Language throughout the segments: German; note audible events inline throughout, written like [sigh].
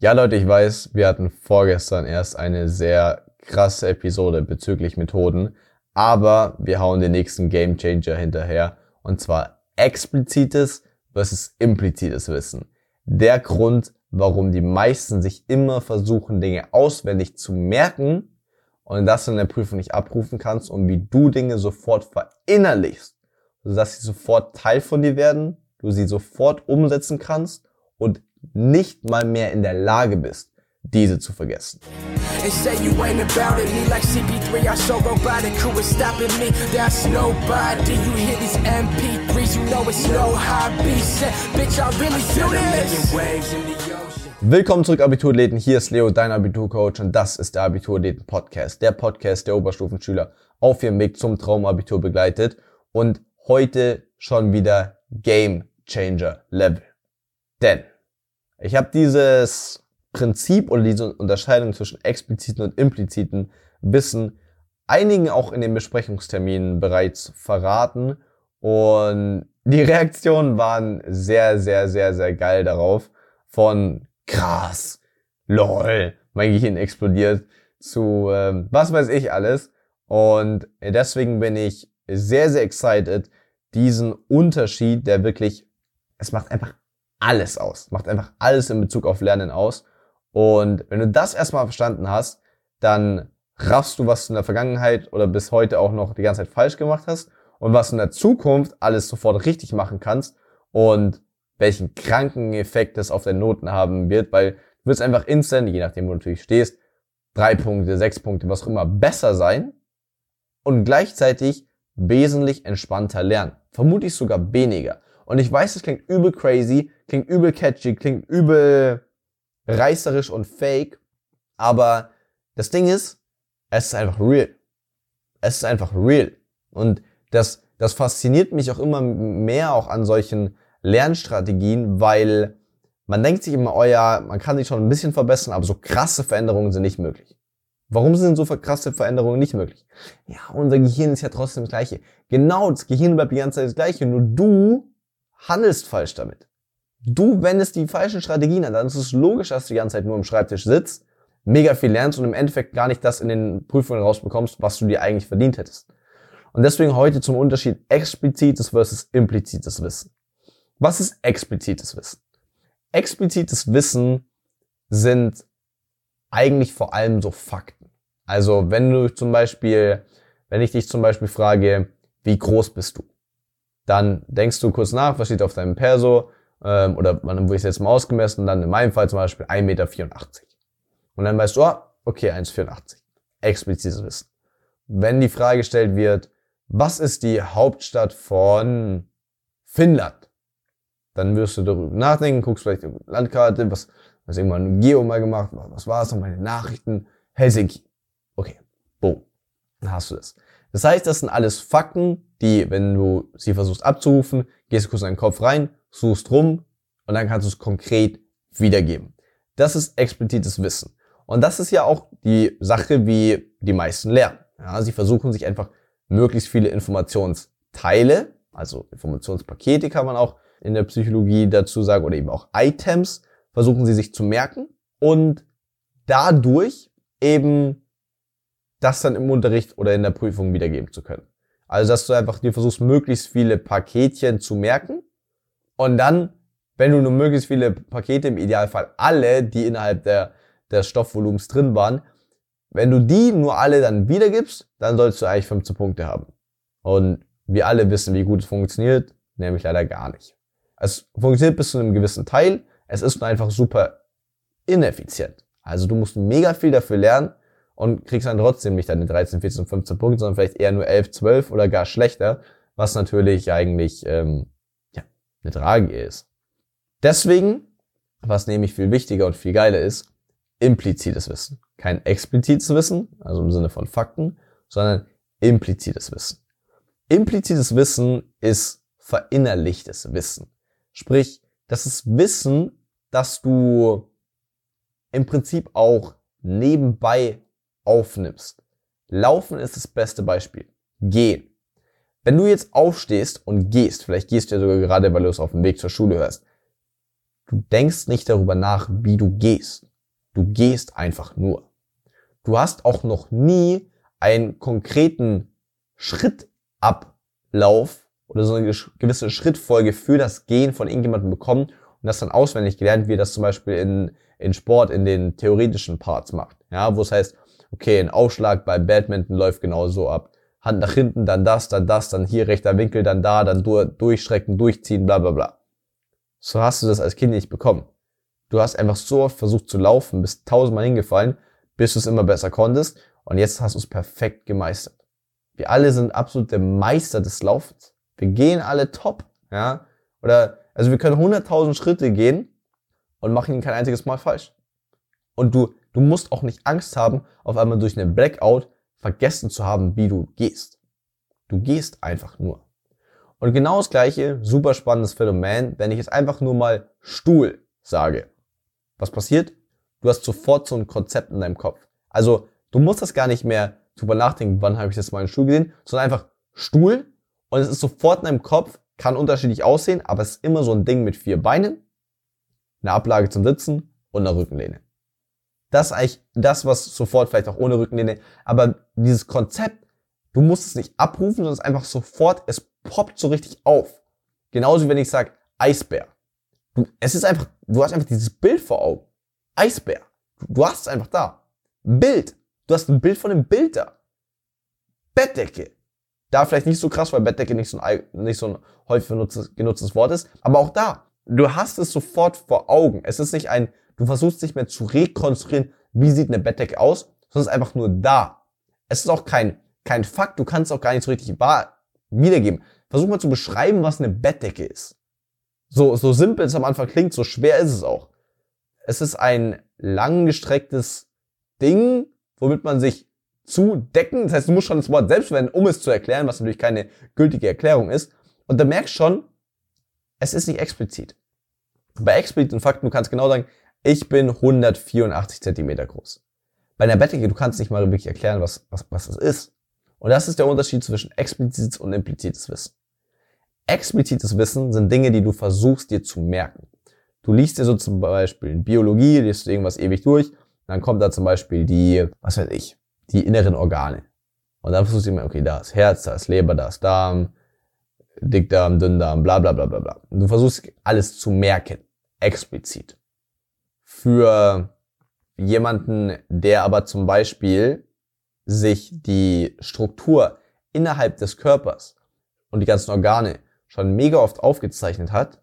Ja, Leute, ich weiß, wir hatten vorgestern erst eine sehr krasse Episode bezüglich Methoden, aber wir hauen den nächsten Game Changer hinterher und zwar explizites versus implizites Wissen. Der Grund, warum die meisten sich immer versuchen, Dinge auswendig zu merken und das in der Prüfung nicht abrufen kannst und wie du Dinge sofort verinnerlichst, sodass sie sofort Teil von dir werden, du sie sofort umsetzen kannst und nicht mal mehr in der Lage bist, diese zu vergessen. Willkommen zurück, Abiturathleten. Hier ist Leo, dein Abiturcoach, und das ist der Abiturathleten Podcast. Der Podcast, der Oberstufenschüler auf ihrem Weg zum Traumabitur begleitet. Und heute schon wieder Game Changer Level. Denn ich habe dieses Prinzip oder diese Unterscheidung zwischen expliziten und impliziten Wissen einigen auch in den Besprechungsterminen bereits verraten und die Reaktionen waren sehr, sehr, sehr, sehr geil darauf. Von krass, lol, mein Gehirn explodiert zu ähm, was weiß ich alles. Und deswegen bin ich sehr, sehr excited, diesen Unterschied, der wirklich, es macht einfach alles aus. Macht einfach alles in Bezug auf Lernen aus. Und wenn du das erstmal verstanden hast, dann raffst du, was du in der Vergangenheit oder bis heute auch noch die ganze Zeit falsch gemacht hast und was du in der Zukunft alles sofort richtig machen kannst und welchen kranken Effekt das auf deine Noten haben wird, weil du wirst einfach instant, je nachdem wo du natürlich stehst, drei Punkte, sechs Punkte, was auch immer, besser sein und gleichzeitig wesentlich entspannter lernen. Vermutlich sogar weniger. Und ich weiß, es klingt übel crazy, klingt übel catchy, klingt übel reißerisch und fake. Aber das Ding ist, es ist einfach real. Es ist einfach real. Und das, das fasziniert mich auch immer mehr auch an solchen Lernstrategien, weil man denkt sich immer, oh ja, man kann sich schon ein bisschen verbessern, aber so krasse Veränderungen sind nicht möglich. Warum sind so krasse Veränderungen nicht möglich? Ja, unser Gehirn ist ja trotzdem das gleiche. Genau, das Gehirn bleibt die ganze Zeit das gleiche, nur du handelst falsch damit. Du wendest die falschen Strategien an. Dann ist es logisch, dass du die ganze Zeit nur am Schreibtisch sitzt, mega viel lernst und im Endeffekt gar nicht das in den Prüfungen rausbekommst, was du dir eigentlich verdient hättest. Und deswegen heute zum Unterschied explizites versus implizites Wissen. Was ist explizites Wissen? Explizites Wissen sind eigentlich vor allem so Fakten. Also wenn du zum Beispiel, wenn ich dich zum Beispiel frage, wie groß bist du? Dann denkst du kurz nach, was steht auf deinem Perso, ähm, oder wann wurde ich jetzt mal ausgemessen, dann in meinem Fall zum Beispiel 1,84 Meter. Und dann weißt du, oh, okay, 1,84. Explizites Wissen. Wenn die Frage gestellt wird, was ist die Hauptstadt von Finnland? Dann wirst du darüber nachdenken, guckst vielleicht eine Landkarte, was, was irgendwann ein Geo mal gemacht, was war es noch, meine Nachrichten, Helsinki. Okay, boom, dann hast du das. Das heißt, das sind alles Fakten, die, wenn du sie versuchst abzurufen, gehst du kurz in deinen Kopf rein, suchst rum und dann kannst du es konkret wiedergeben. Das ist explizites Wissen. Und das ist ja auch die Sache, wie die meisten lernen. Ja, sie versuchen sich einfach möglichst viele Informationsteile, also Informationspakete kann man auch in der Psychologie dazu sagen, oder eben auch Items, versuchen sie sich zu merken und dadurch eben das dann im Unterricht oder in der Prüfung wiedergeben zu können. Also, dass du einfach dir versuchst, möglichst viele Paketchen zu merken und dann, wenn du nur möglichst viele Pakete, im Idealfall alle, die innerhalb der, des Stoffvolumens drin waren, wenn du die nur alle dann wiedergibst, dann sollst du eigentlich 15 Punkte haben. Und wir alle wissen, wie gut es funktioniert, nämlich leider gar nicht. Es funktioniert bis zu einem gewissen Teil, es ist nur einfach super ineffizient. Also du musst mega viel dafür lernen und kriegst dann trotzdem nicht deine 13, 14, 15 Punkte, sondern vielleicht eher nur 11, 12 oder gar schlechter, was natürlich eigentlich ähm, eine Tragik ist. Deswegen, was nämlich viel wichtiger und viel geiler ist, implizites Wissen. Kein explizites Wissen, also im Sinne von Fakten, sondern implizites Wissen. Implizites Wissen ist verinnerlichtes Wissen. Sprich, das ist Wissen, das du im Prinzip auch nebenbei aufnimmst. Laufen ist das beste Beispiel. Gehen. Wenn du jetzt aufstehst und gehst, vielleicht gehst du ja sogar gerade, weil du es auf dem Weg zur Schule hörst, du denkst nicht darüber nach, wie du gehst. Du gehst einfach nur. Du hast auch noch nie einen konkreten Schrittablauf oder so eine gewisse Schrittfolge für das Gehen von irgendjemandem bekommen und das dann auswendig gelernt, wie das zum Beispiel in, in Sport in den theoretischen Parts macht. Ja, wo es heißt, okay, ein Aufschlag bei Badminton läuft genau so ab. Hand nach hinten, dann das, dann das, dann hier rechter Winkel, dann da, dann durchstrecken, durchziehen, bla bla bla. So hast du das als Kind nicht bekommen. Du hast einfach so oft versucht zu laufen, bist tausendmal hingefallen, bis du es immer besser konntest und jetzt hast du es perfekt gemeistert. Wir alle sind absolute Meister des Laufens. Wir gehen alle top, ja. Oder, also wir können 100.000 Schritte gehen und machen ihn kein einziges Mal falsch. Und du, du musst auch nicht Angst haben, auf einmal durch einen Blackout vergessen zu haben, wie du gehst. Du gehst einfach nur. Und genau das gleiche, super spannendes Phänomen, wenn ich jetzt einfach nur mal Stuhl sage. Was passiert? Du hast sofort so ein Konzept in deinem Kopf. Also du musst das gar nicht mehr drüber nachdenken, wann habe ich das mal einen Stuhl gesehen, sondern einfach Stuhl und es ist sofort in deinem Kopf, kann unterschiedlich aussehen, aber es ist immer so ein Ding mit vier Beinen, eine Ablage zum Sitzen und einer Rückenlehne. Das ist eigentlich das, was sofort vielleicht auch ohne Rückenlehne, aber dieses Konzept, du musst es nicht abrufen, sondern es einfach sofort, es poppt so richtig auf. Genauso wie wenn ich sage Eisbär. Du, es ist einfach, du hast einfach dieses Bild vor Augen. Eisbär. Du, du hast es einfach da. Bild. Du hast ein Bild von dem Bild da. Bettdecke. Da vielleicht nicht so krass, weil Bettdecke nicht so ein, nicht so ein häufig genutztes, genutztes Wort ist. Aber auch da. Du hast es sofort vor Augen. Es ist nicht ein, du versuchst nicht mehr zu rekonstruieren, wie sieht eine Bettdecke aus, sondern es ist einfach nur da. Es ist auch kein, kein Fakt. Du kannst auch gar nicht so richtig wahr wiedergeben. Versuch mal zu beschreiben, was eine Bettdecke ist. So, so simpel es am Anfang klingt, so schwer ist es auch. Es ist ein langgestrecktes Ding, womit man sich zudecken. Das heißt, du musst schon das Wort selbst verwenden, um es zu erklären, was natürlich keine gültige Erklärung ist. Und du merkst schon, es ist nicht explizit. Bei expliziten Fakten, du kannst genau sagen, ich bin 184 Zentimeter groß. Bei einer Bettdecke, du kannst nicht mal wirklich erklären, was, was, was das ist. Und das ist der Unterschied zwischen explizites und implizites Wissen. Explizites Wissen sind Dinge, die du versuchst dir zu merken. Du liest dir so zum Beispiel in Biologie, liest du irgendwas ewig durch, dann kommt da zum Beispiel die, was weiß ich, die inneren Organe. Und dann versuchst du dir, okay, da ist Herz, da ist Leber, da ist Darm, Dickdarm, Dünndarm, bla bla bla bla bla. Und du versuchst alles zu merken, explizit. Für jemanden, der aber zum Beispiel sich die Struktur innerhalb des Körpers und die ganzen Organe schon mega oft aufgezeichnet hat,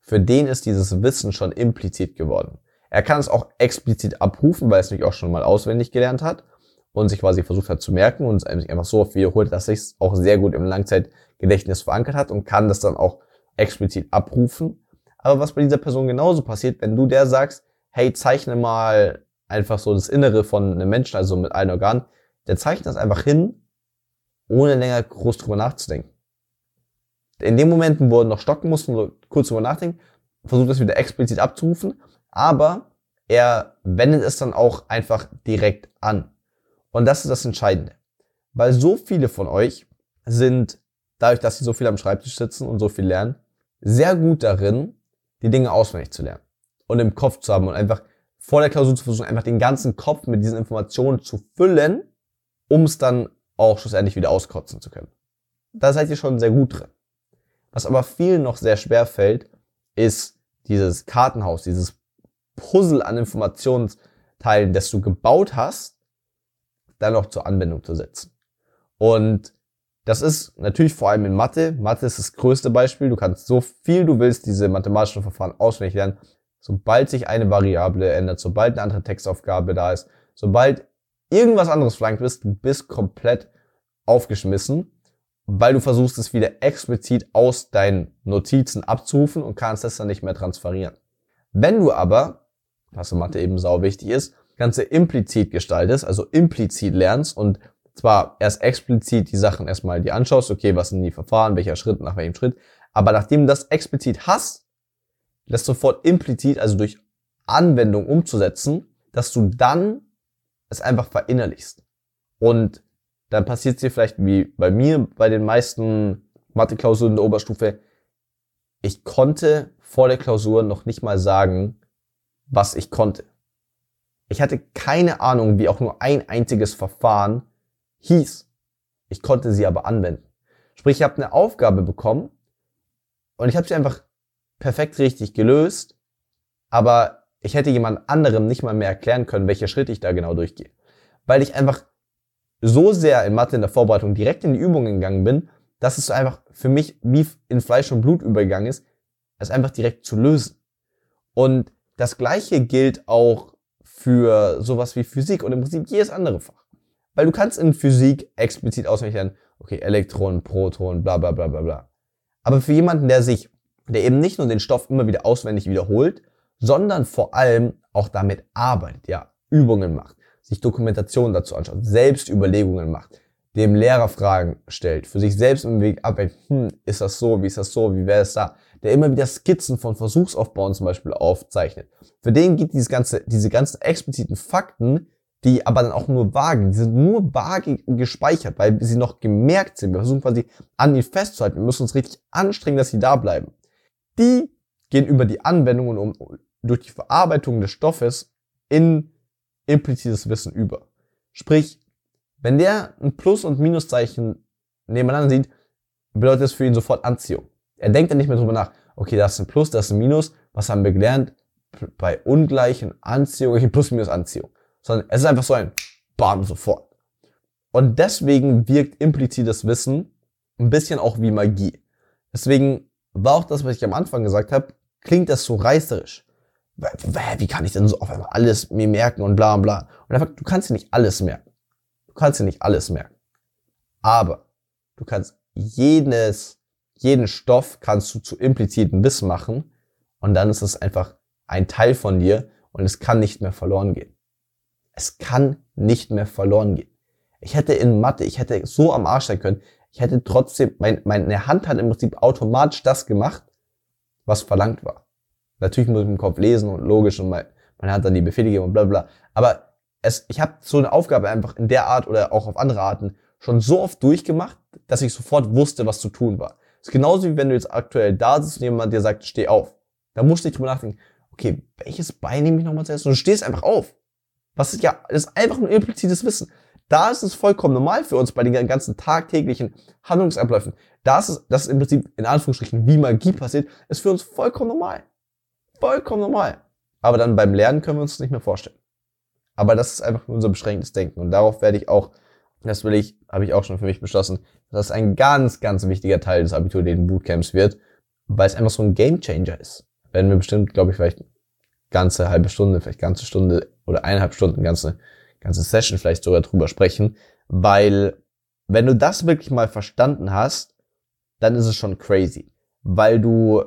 für den ist dieses Wissen schon implizit geworden. Er kann es auch explizit abrufen, weil es nämlich auch schon mal auswendig gelernt hat und sich quasi versucht hat zu merken und es einfach so oft wiederholt, dass sich es auch sehr gut im Langzeitgedächtnis verankert hat und kann das dann auch explizit abrufen. Aber was bei dieser Person genauso passiert, wenn du der sagst, hey, zeichne mal einfach so das Innere von einem Menschen, also mit allen Organen, der zeichnet das einfach hin, ohne länger groß drüber nachzudenken. In den Momenten, wo er noch stocken muss und kurz drüber nachdenken, versucht das wieder explizit abzurufen, aber er wendet es dann auch einfach direkt an. Und das ist das Entscheidende. Weil so viele von euch sind, dadurch, dass sie so viel am Schreibtisch sitzen und so viel lernen, sehr gut darin, die Dinge auswendig zu lernen und im Kopf zu haben und einfach vor der Klausur zu versuchen, einfach den ganzen Kopf mit diesen Informationen zu füllen um es dann auch schlussendlich wieder auskotzen zu können. Da seid ihr schon sehr gut drin. Was aber vielen noch sehr schwer fällt, ist dieses Kartenhaus, dieses Puzzle an Informationsteilen, das du gebaut hast, dann noch zur Anwendung zu setzen. Und das ist natürlich vor allem in Mathe. Mathe ist das größte Beispiel. Du kannst so viel du willst diese mathematischen Verfahren auswendig lernen. Sobald sich eine Variable ändert, sobald eine andere Textaufgabe da ist, sobald irgendwas anderes flankt bist, du bist komplett aufgeschmissen, weil du versuchst es wieder explizit aus deinen Notizen abzurufen und kannst das dann nicht mehr transferieren. Wenn du aber, was in Mathe eben sau wichtig ist, Ganze implizit gestaltest, also implizit lernst und zwar erst explizit die Sachen erstmal dir anschaust, okay, was sind die Verfahren, welcher Schritt, nach welchem Schritt, aber nachdem du das explizit hast, das sofort implizit, also durch Anwendung umzusetzen, dass du dann es einfach verinnerlichst. Und dann passiert es dir vielleicht wie bei mir, bei den meisten Mathe-Klausuren der Oberstufe, ich konnte vor der Klausur noch nicht mal sagen, was ich konnte. Ich hatte keine Ahnung, wie auch nur ein einziges Verfahren hieß. Ich konnte sie aber anwenden. Sprich, ich habe eine Aufgabe bekommen und ich habe sie einfach perfekt richtig gelöst, aber ich hätte jemand anderem nicht mal mehr erklären können, welcher Schritt ich da genau durchgehe. Weil ich einfach so sehr in Mathe in der Vorbereitung direkt in die Übungen gegangen bin, dass es einfach für mich wie in Fleisch und Blut übergegangen ist, es einfach direkt zu lösen. Und das gleiche gilt auch für sowas wie Physik und im Prinzip jedes andere Fach. Weil du kannst in Physik explizit auswendig lernen, okay, Elektronen, Protonen, bla bla bla bla bla. Aber für jemanden, der sich, der eben nicht nur den Stoff immer wieder auswendig wiederholt, sondern vor allem auch damit arbeitet, ja, Übungen macht, sich Dokumentation dazu anschaut, selbst Überlegungen macht, dem Lehrer Fragen stellt, für sich selbst im Weg abwägt, hm, ist das so, wie ist das so, wie wäre es da, der immer wieder Skizzen von Versuchsaufbauen zum Beispiel aufzeichnet. Für den geht dieses ganze, diese ganzen expliziten Fakten, die aber dann auch nur vage, die sind nur vage gespeichert, weil sie noch gemerkt sind. Wir versuchen quasi an ihnen festzuhalten. Wir müssen uns richtig anstrengen, dass sie da bleiben. Die gehen über die Anwendung und um, durch die Verarbeitung des Stoffes in implizites Wissen über. Sprich, wenn der ein Plus- und Minuszeichen nebeneinander sieht, bedeutet es für ihn sofort Anziehung. Er denkt dann nicht mehr drüber nach, okay, das ist ein Plus, das ist ein Minus, was haben wir gelernt? Bei ungleichen Anziehung, okay, Plus, Minus, Anziehung. Sondern es ist einfach so ein Bam, sofort. Und deswegen wirkt implizites Wissen ein bisschen auch wie Magie. Deswegen war auch das, was ich am Anfang gesagt habe, klingt das so reißerisch. Wie kann ich denn so auf einmal alles mir merken und bla bla. Und einfach, du kannst dir nicht alles merken. Du kannst dir nicht alles merken. Aber du kannst jedes jeden Stoff kannst du zu impliziten Wissen machen und dann ist es einfach ein Teil von dir und es kann nicht mehr verloren gehen. Es kann nicht mehr verloren gehen. Ich hätte in Mathe, ich hätte so am Arsch sein können, ich hätte trotzdem, mein, meine Hand hat im Prinzip automatisch das gemacht, was verlangt war. Natürlich muss ich im Kopf lesen und logisch und mein, meine Hand dann die Befehle geben und bla bla. Aber es, ich habe so eine Aufgabe einfach in der Art oder auch auf andere Arten schon so oft durchgemacht, dass ich sofort wusste, was zu tun war. Das ist genauso wie wenn du jetzt aktuell da sitzt und jemand dir sagt, steh auf. Da musst du nicht drüber nachdenken, okay, welches Bein nehme ich nochmal zuerst? Und du stehst einfach auf. Was ist ja, das ist einfach nur implizites Wissen. Da ist es vollkommen normal für uns bei den ganzen tagtäglichen Handlungsabläufen. Da ist das ist im Prinzip in Anführungsstrichen wie Magie passiert, ist für uns vollkommen normal. Vollkommen normal. Aber dann beim Lernen können wir uns das nicht mehr vorstellen. Aber das ist einfach unser beschränktes Denken. Und darauf werde ich auch das will ich, habe ich auch schon für mich beschlossen, dass das ein ganz, ganz wichtiger Teil des Abiturläden Bootcamps wird, weil es einfach so ein Gamechanger ist. Werden wir bestimmt, glaube ich, vielleicht ganze halbe Stunde, vielleicht ganze Stunde oder eineinhalb Stunden, ganze, ganze Session vielleicht sogar drüber sprechen, weil wenn du das wirklich mal verstanden hast, dann ist es schon crazy, weil du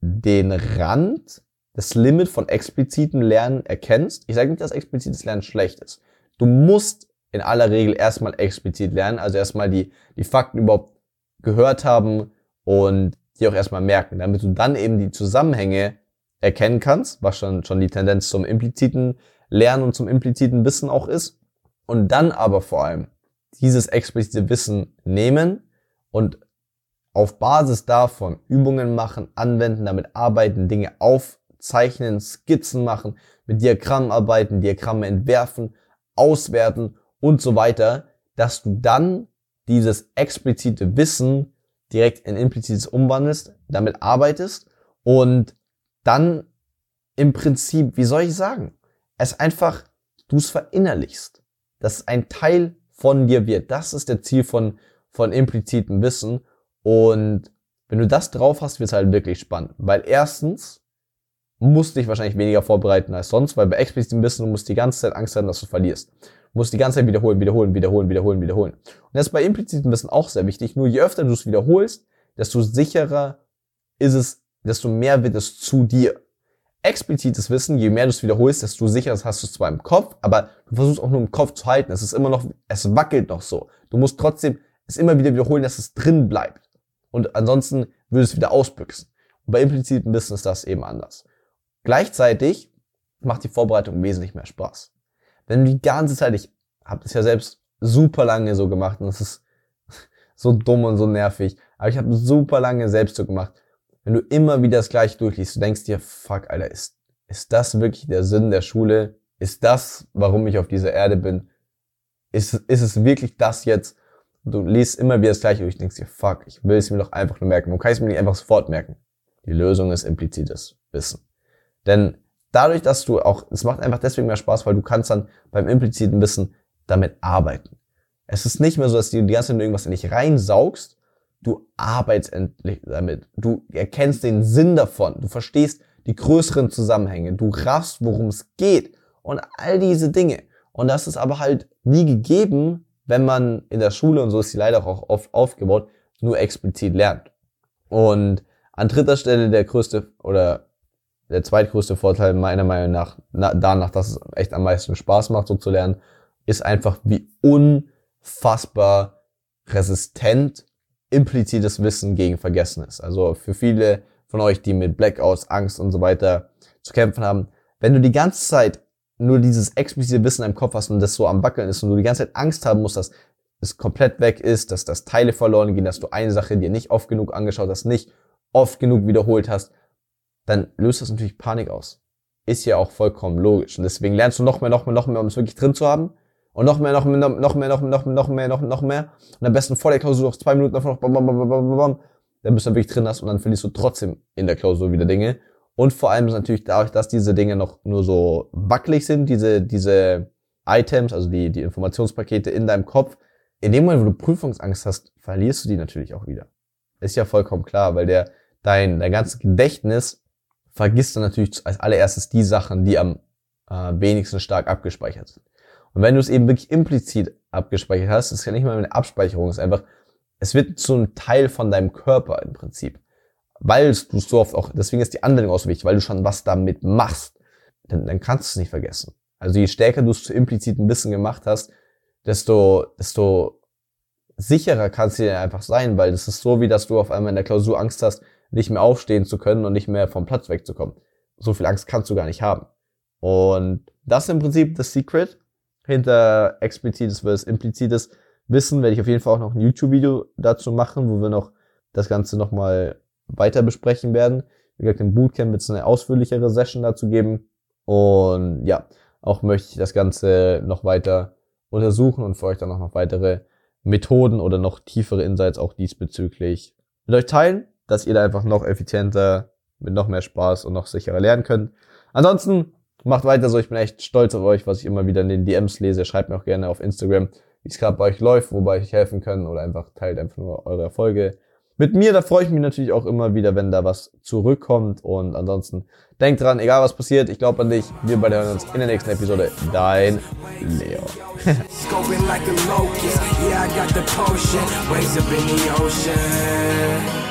den Rand, das Limit von explizitem Lernen erkennst. Ich sage nicht, dass explizites Lernen schlecht ist. Du musst in aller Regel erstmal explizit lernen, also erstmal die, die Fakten überhaupt gehört haben und die auch erstmal merken, damit du dann eben die Zusammenhänge erkennen kannst, was schon, schon die Tendenz zum impliziten Lernen und zum impliziten Wissen auch ist. Und dann aber vor allem dieses explizite Wissen nehmen und auf Basis davon Übungen machen, anwenden, damit arbeiten, Dinge aufzeichnen, Skizzen machen, mit Diagrammen arbeiten, Diagramme entwerfen, auswerten und so weiter, dass du dann dieses explizite Wissen direkt in implizites umwandelst, damit arbeitest und dann im Prinzip, wie soll ich sagen, es einfach, du es verinnerlichst, dass es ein Teil von dir wird. Das ist der Ziel von, von implizitem Wissen und wenn du das drauf hast, wird es halt wirklich spannend, weil erstens musst du dich wahrscheinlich weniger vorbereiten als sonst, weil bei explizitem Wissen du musst die ganze Zeit Angst haben, dass du verlierst musst die ganze Zeit wiederholen, wiederholen, wiederholen, wiederholen, wiederholen. Und das ist bei implizitem Wissen auch sehr wichtig. Nur je öfter du es wiederholst, desto sicherer ist es, desto mehr wird es zu dir. Explizites Wissen, je mehr du es wiederholst, desto sicherer hast du es zwar im Kopf, aber du versuchst auch nur im Kopf zu halten. Es ist immer noch, es wackelt noch so. Du musst trotzdem es immer wieder wiederholen, dass es drin bleibt. Und ansonsten würdest du wieder ausbüchsen. Und bei implizitem Wissen ist das eben anders. Gleichzeitig macht die Vorbereitung wesentlich mehr Spaß. Wenn du die ganze Zeit, ich habe das ja selbst super lange so gemacht und das ist [laughs] so dumm und so nervig, aber ich habe super lange selbst so gemacht. Wenn du immer wieder das gleiche durchliest, du denkst dir, fuck, Alter, ist, ist das wirklich der Sinn der Schule? ist das, warum ich auf dieser Erde bin? Ist, ist es wirklich das jetzt? Du liest immer wieder das Gleiche und ich denkst dir, fuck, ich will es mir doch einfach nur merken. Warum kann ich es mir nicht einfach sofort merken? Die Lösung ist implizites Wissen. Denn dadurch, dass du auch, es macht einfach deswegen mehr Spaß, weil du kannst dann beim impliziten Wissen damit arbeiten. Es ist nicht mehr so, dass du die ganze Zeit irgendwas in dich reinsaugst, du arbeitest endlich damit. Du erkennst den Sinn davon. Du verstehst die größeren Zusammenhänge. Du raffst, worum es geht. Und all diese Dinge. Und das ist aber halt nie gegeben, wenn man in der Schule, und so ist sie leider auch oft aufgebaut, nur explizit lernt. Und an dritter Stelle der größte oder der zweitgrößte Vorteil meiner Meinung nach, na, danach, dass es echt am meisten Spaß macht, so zu lernen, ist einfach, wie unfassbar resistent implizites Wissen gegen Vergessen ist. Also für viele von euch, die mit Blackouts, Angst und so weiter zu kämpfen haben, wenn du die ganze Zeit nur dieses explizite Wissen im Kopf hast und das so am Wackeln ist und du die ganze Zeit Angst haben musst, dass es komplett weg ist, dass das Teile verloren gehen, dass du eine Sache dir nicht oft genug angeschaut hast, nicht oft genug wiederholt hast, dann löst das natürlich Panik aus. Ist ja auch vollkommen logisch. Und deswegen lernst du noch mehr, noch mehr, noch mehr, um es wirklich drin zu haben. Und noch mehr, noch mehr, noch mehr, noch mehr, noch mehr, noch mehr, noch, noch mehr. Und am besten vor der Klausur noch zwei Minuten davon noch bam, bam, bam, bam, bam, dann bist du wirklich drin hast und dann verlierst du trotzdem in der Klausur wieder Dinge. Und vor allem ist natürlich dadurch, dass diese Dinge noch nur so wackelig sind, diese, diese Items, also die, die Informationspakete in deinem Kopf, in dem Moment, wo du Prüfungsangst hast, verlierst du die natürlich auch wieder. Ist ja vollkommen klar, weil der, dein, dein ganzes Gedächtnis vergisst dann natürlich als allererstes die Sachen, die am äh, wenigsten stark abgespeichert sind. Und wenn du es eben wirklich implizit abgespeichert hast, ist ja nicht mal eine Abspeicherung, ist einfach, es wird zu einem Teil von deinem Körper im Prinzip. Weil du so oft auch, deswegen ist die Anwendung auch so wichtig, weil du schon was damit machst, dann, dann kannst du es nicht vergessen. Also je stärker du es zu impliziten Wissen gemacht hast, desto, desto sicherer kannst du dir einfach sein, weil das ist so, wie dass du auf einmal in der Klausur Angst hast, nicht mehr aufstehen zu können und nicht mehr vom Platz wegzukommen. So viel Angst kannst du gar nicht haben. Und das ist im Prinzip das Secret hinter explizites versus implizites Wissen. Werde ich auf jeden Fall auch noch ein YouTube-Video dazu machen, wo wir noch das Ganze nochmal weiter besprechen werden. Wie gesagt, im Bootcamp wird es eine ausführlichere Session dazu geben. Und ja, auch möchte ich das Ganze noch weiter untersuchen und für euch dann auch noch weitere Methoden oder noch tiefere Insights auch diesbezüglich mit euch teilen dass ihr da einfach noch effizienter, mit noch mehr Spaß und noch sicherer lernen könnt. Ansonsten macht weiter so, ich bin echt stolz auf euch, was ich immer wieder in den DMs lese. Schreibt mir auch gerne auf Instagram, wie es gerade bei euch läuft, wobei ich helfen kann oder einfach teilt einfach nur eure Erfolge. Mit mir, da freue ich mich natürlich auch immer wieder, wenn da was zurückkommt. Und ansonsten denkt dran, egal was passiert, ich glaube an dich. Wir beide hören uns in der nächsten Episode. Dein Leo. [laughs]